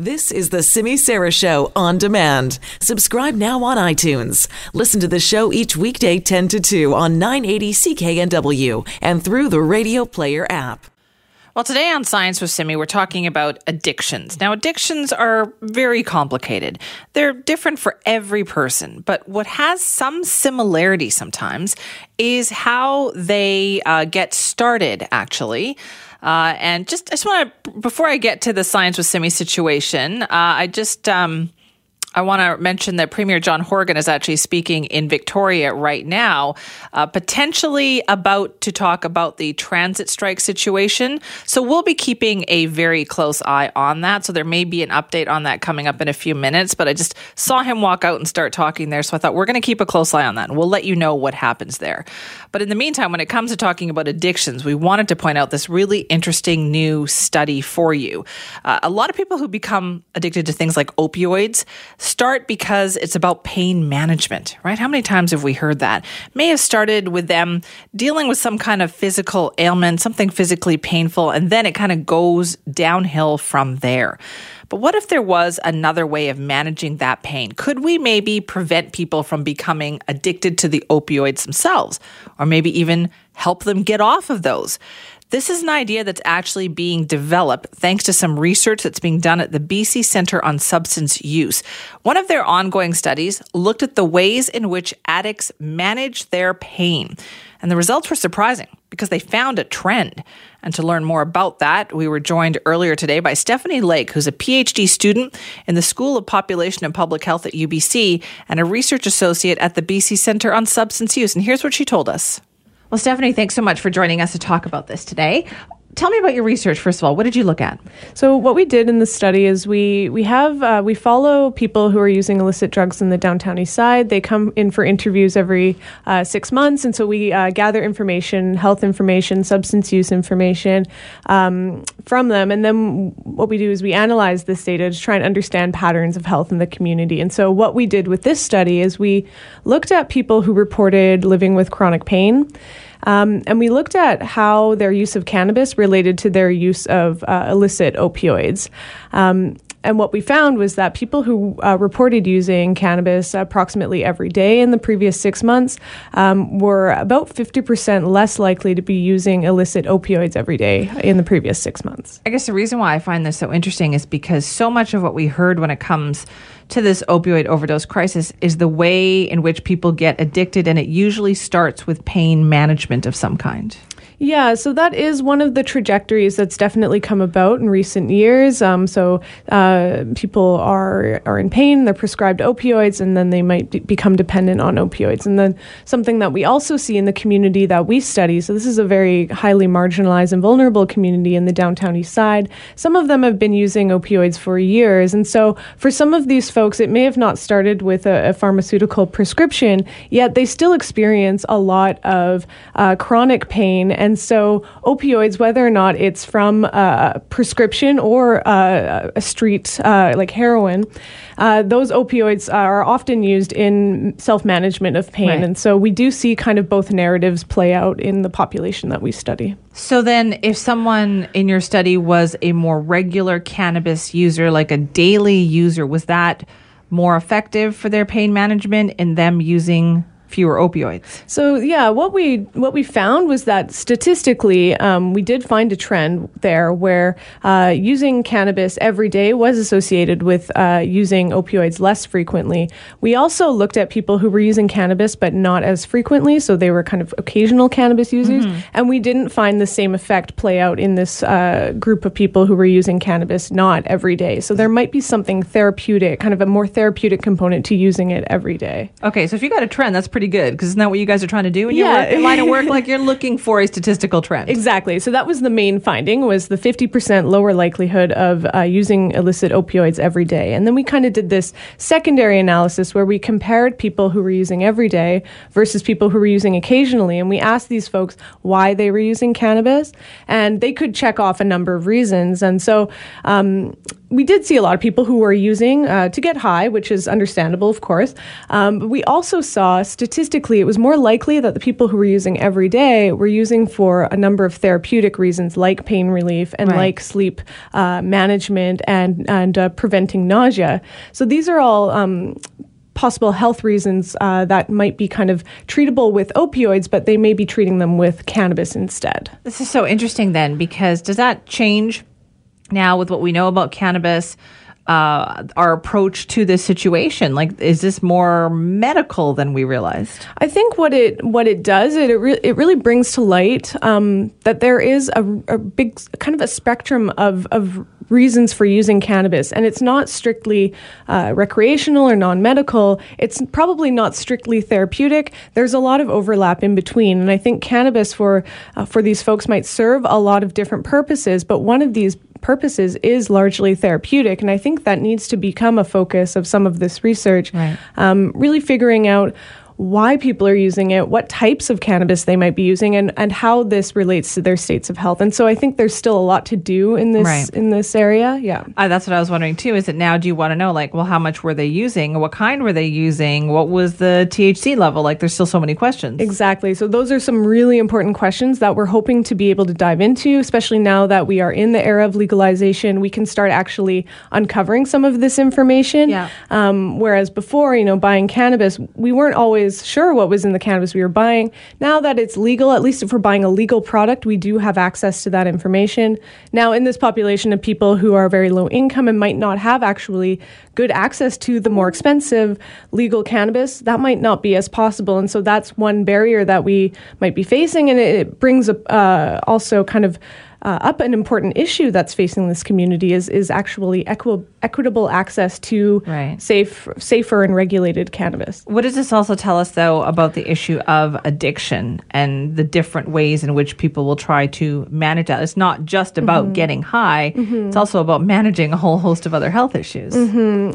This is the Simi Sara Show on demand. Subscribe now on iTunes. Listen to the show each weekday 10 to 2 on 980 CKNW and through the Radio Player app. Well, today on Science with Simi, we're talking about addictions. Now, addictions are very complicated. They're different for every person, but what has some similarity sometimes is how they uh, get started, actually. Uh, and just, I just want to, before I get to the Science with Simi situation, uh, I just, um, I want to mention that Premier John Horgan is actually speaking in Victoria right now, uh, potentially about to talk about the transit strike situation. So we'll be keeping a very close eye on that. So there may be an update on that coming up in a few minutes. But I just saw him walk out and start talking there. So I thought we're going to keep a close eye on that and we'll let you know what happens there. But in the meantime, when it comes to talking about addictions, we wanted to point out this really interesting new study for you. Uh, a lot of people who become addicted to things like opioids start because it's about pain management, right? How many times have we heard that? May have started with them dealing with some kind of physical ailment, something physically painful, and then it kind of goes downhill from there. But what if there was another way of managing that pain? Could we maybe prevent people from becoming addicted to the opioids themselves, or maybe even help them get off of those? This is an idea that's actually being developed thanks to some research that's being done at the BC Centre on Substance Use. One of their ongoing studies looked at the ways in which addicts manage their pain. And the results were surprising because they found a trend. And to learn more about that, we were joined earlier today by Stephanie Lake, who's a PhD student in the School of Population and Public Health at UBC and a research associate at the BC Centre on Substance Use. And here's what she told us. Well, Stephanie, thanks so much for joining us to talk about this today tell me about your research first of all. What did you look at? So what we did in the study is we we have uh, we follow people who are using illicit drugs in the downtown east side. They come in for interviews every uh, six months and so we uh, gather information health information substance use information um, from them. And then what we do is we analyze this data to try and understand patterns of health in the community. And so what we did with this study is we looked at people who reported living with chronic pain um, and we looked at how their use of cannabis related to their use of uh, illicit opioids. Um, and what we found was that people who uh, reported using cannabis approximately every day in the previous six months um, were about 50% less likely to be using illicit opioids every day in the previous six months. I guess the reason why I find this so interesting is because so much of what we heard when it comes to this opioid overdose crisis is the way in which people get addicted, and it usually starts with pain management of some kind. Yeah, so that is one of the trajectories that's definitely come about in recent years. Um, so uh, people are are in pain, they're prescribed opioids, and then they might become dependent on opioids. And then something that we also see in the community that we study. So this is a very highly marginalized and vulnerable community in the downtown east side. Some of them have been using opioids for years, and so for some of these folks, it may have not started with a, a pharmaceutical prescription, yet they still experience a lot of uh, chronic pain and and so, opioids, whether or not it's from a prescription or a street uh, like heroin, uh, those opioids are often used in self management of pain. Right. And so, we do see kind of both narratives play out in the population that we study. So, then if someone in your study was a more regular cannabis user, like a daily user, was that more effective for their pain management in them using fewer opioids. So yeah, what we what we found was that statistically, um, we did find a trend there where uh, using cannabis every day was associated with uh, using opioids less frequently. We also looked at people who were using cannabis but not as frequently, so they were kind of occasional cannabis users, mm-hmm. and we didn't find the same effect play out in this uh, group of people who were using cannabis not every day. So there might be something therapeutic, kind of a more therapeutic component to using it every day. Okay, so if you got a trend, that's pretty good because isn't that what you guys are trying to do in yeah. your, line of work? Like you're looking for a statistical trend. Exactly. So that was the main finding was the 50% lower likelihood of uh, using illicit opioids every day. And then we kind of did this secondary analysis where we compared people who were using every day versus people who were using occasionally. And we asked these folks why they were using cannabis. And they could check off a number of reasons. And so um, we did see a lot of people who were using uh, to get high, which is understandable, of course. Um, but we also saw statistically it was more likely that the people who were using every day were using for a number of therapeutic reasons, like pain relief and Right. like sleep uh, management and and uh, preventing nausea. So these are all. Um, Possible health reasons uh, that might be kind of treatable with opioids, but they may be treating them with cannabis instead. This is so interesting then, because does that change now with what we know about cannabis? Uh, our approach to this situation, like, is this more medical than we realized? I think what it what it does it it, re- it really brings to light um, that there is a, a big kind of a spectrum of of reasons for using cannabis, and it's not strictly uh, recreational or non medical. It's probably not strictly therapeutic. There's a lot of overlap in between, and I think cannabis for uh, for these folks might serve a lot of different purposes. But one of these purposes is largely therapeutic, and I think that needs to become a focus of some of this research. Right. Um, really figuring out why people are using it, what types of cannabis they might be using, and, and how this relates to their states of health. And so I think there's still a lot to do in this Right. in this area. Yeah. Uh, that's what I was wondering too. Is it now? Do you want to know, like, well, how much were they using? What kind were they using? What was the THC level? Like, there's still so many questions. Exactly. So those are some really important questions that we're hoping to be able to dive into, especially now that we are in the era of legalization. We can start actually uncovering some of this information. Yeah. Um, whereas before, you know, buying cannabis, we weren't always sure what was in the cannabis we were buying. Now that it's legal, at least if we're buying a legal product, we do have access to that information. Now, in this population of people who are very low income and might not have actually good access to the more expensive legal cannabis, that might not be as possible. And so that's one barrier that we might be facing. And it, it brings up uh, also kind of uh, up an important issue that's facing this community is is actually equi- equitable access to Right. safe, safer and regulated cannabis. What does this also tell us, though, about the issue of addiction and the different ways in which people will try to manage that? It's not just about getting high, it's also about managing a whole host of other health issues.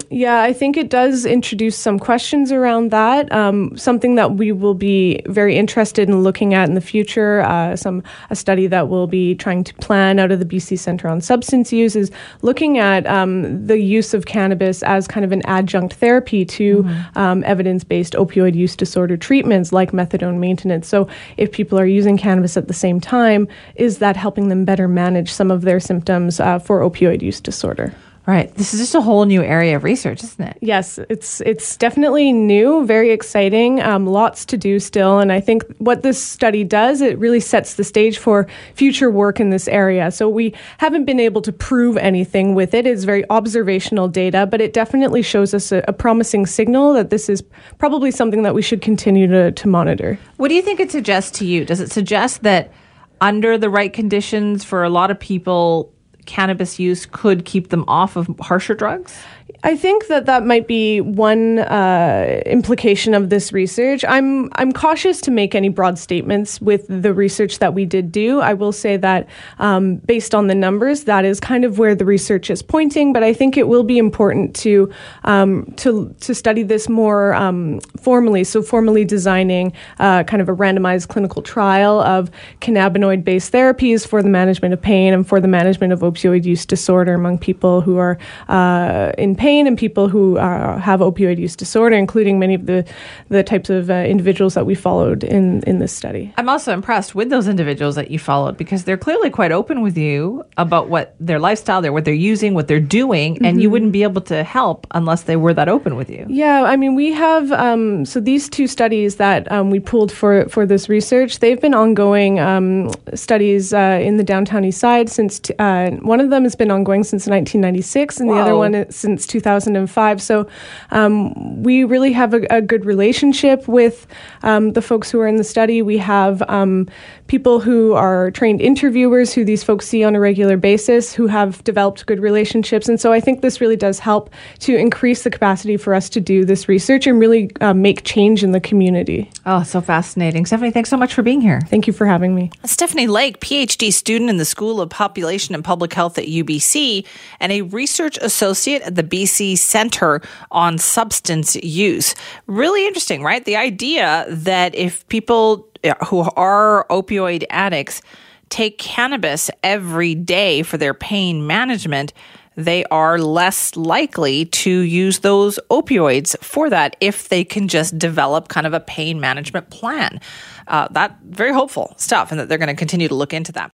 Yeah, I think it does introduce some questions around that. Um, something that we will be very interested in looking at in the future. Uh, some a study that we'll be trying to plan out of the BC Centre on Substance Use is looking at um, the use of cannabis as kind of an adjunct therapy to um, evidence-based opioid use disorder treatments like methadone maintenance. So, if people are using cannabis at the same time, is that helping them better manage some of their symptoms uh, for opioid use disorder? Right. This is just a whole new area of research, isn't it? Yes, it's it's definitely new, very exciting. Um, lots to do still, and I think what this study does, it really sets the stage for future work in this area. So we haven't been able to prove anything with it. It's very observational data, but it definitely shows us a, a promising signal that this is probably something that we should continue to, to monitor. What do you think it suggests to you? Does it suggest that under the right conditions for a lot of people, cannabis use could keep them off of harsher drugs? I think that that might be one uh, implication of this research. I'm I'm cautious to make any broad statements with the research that we did do. I will say that um, based on the numbers, that is kind of where the research is pointing. But I think it will be important to um, to to study this more um, formally. So formally designing uh, kind of a randomized clinical trial of cannabinoid-based therapies for the management of pain and for the management of opioid use disorder among people who are uh, in pain and people who uh, have opioid use disorder, including many of the the types of uh, individuals that we followed in in this study. I'm also impressed with those individuals that you followed because they're clearly quite open with you about what their lifestyle, they're what they're using, what they're doing, and you wouldn't be able to help unless they were that open with you. Yeah, I mean, we have um, so these two studies that um, we pulled for for this research. They've been ongoing um, studies uh, in the downtown east side since t- uh, one of them has been ongoing since 1996, and the other one since since 2005. So um, we really have a, a good relationship with um, the folks who are in the study. We have um, people who are trained interviewers who these folks see on a regular basis who have developed good relationships, and so I think this really does help to increase the capacity for us to do this research and really uh, make change in the community. Oh, so fascinating. Stephanie, thanks so much for being here. Thank you for having me. Stephanie Lake, PhD student in the School of Population and Public Health at UBC, and a research associate at the BC Center on Substance Use. Really interesting, right? The idea that if people who are opioid addicts take cannabis every day for their pain management, they are less likely to use those opioids for that if they can just develop kind of a pain management plan. Uh, that very hopeful stuff, and that they're going to continue to look into that.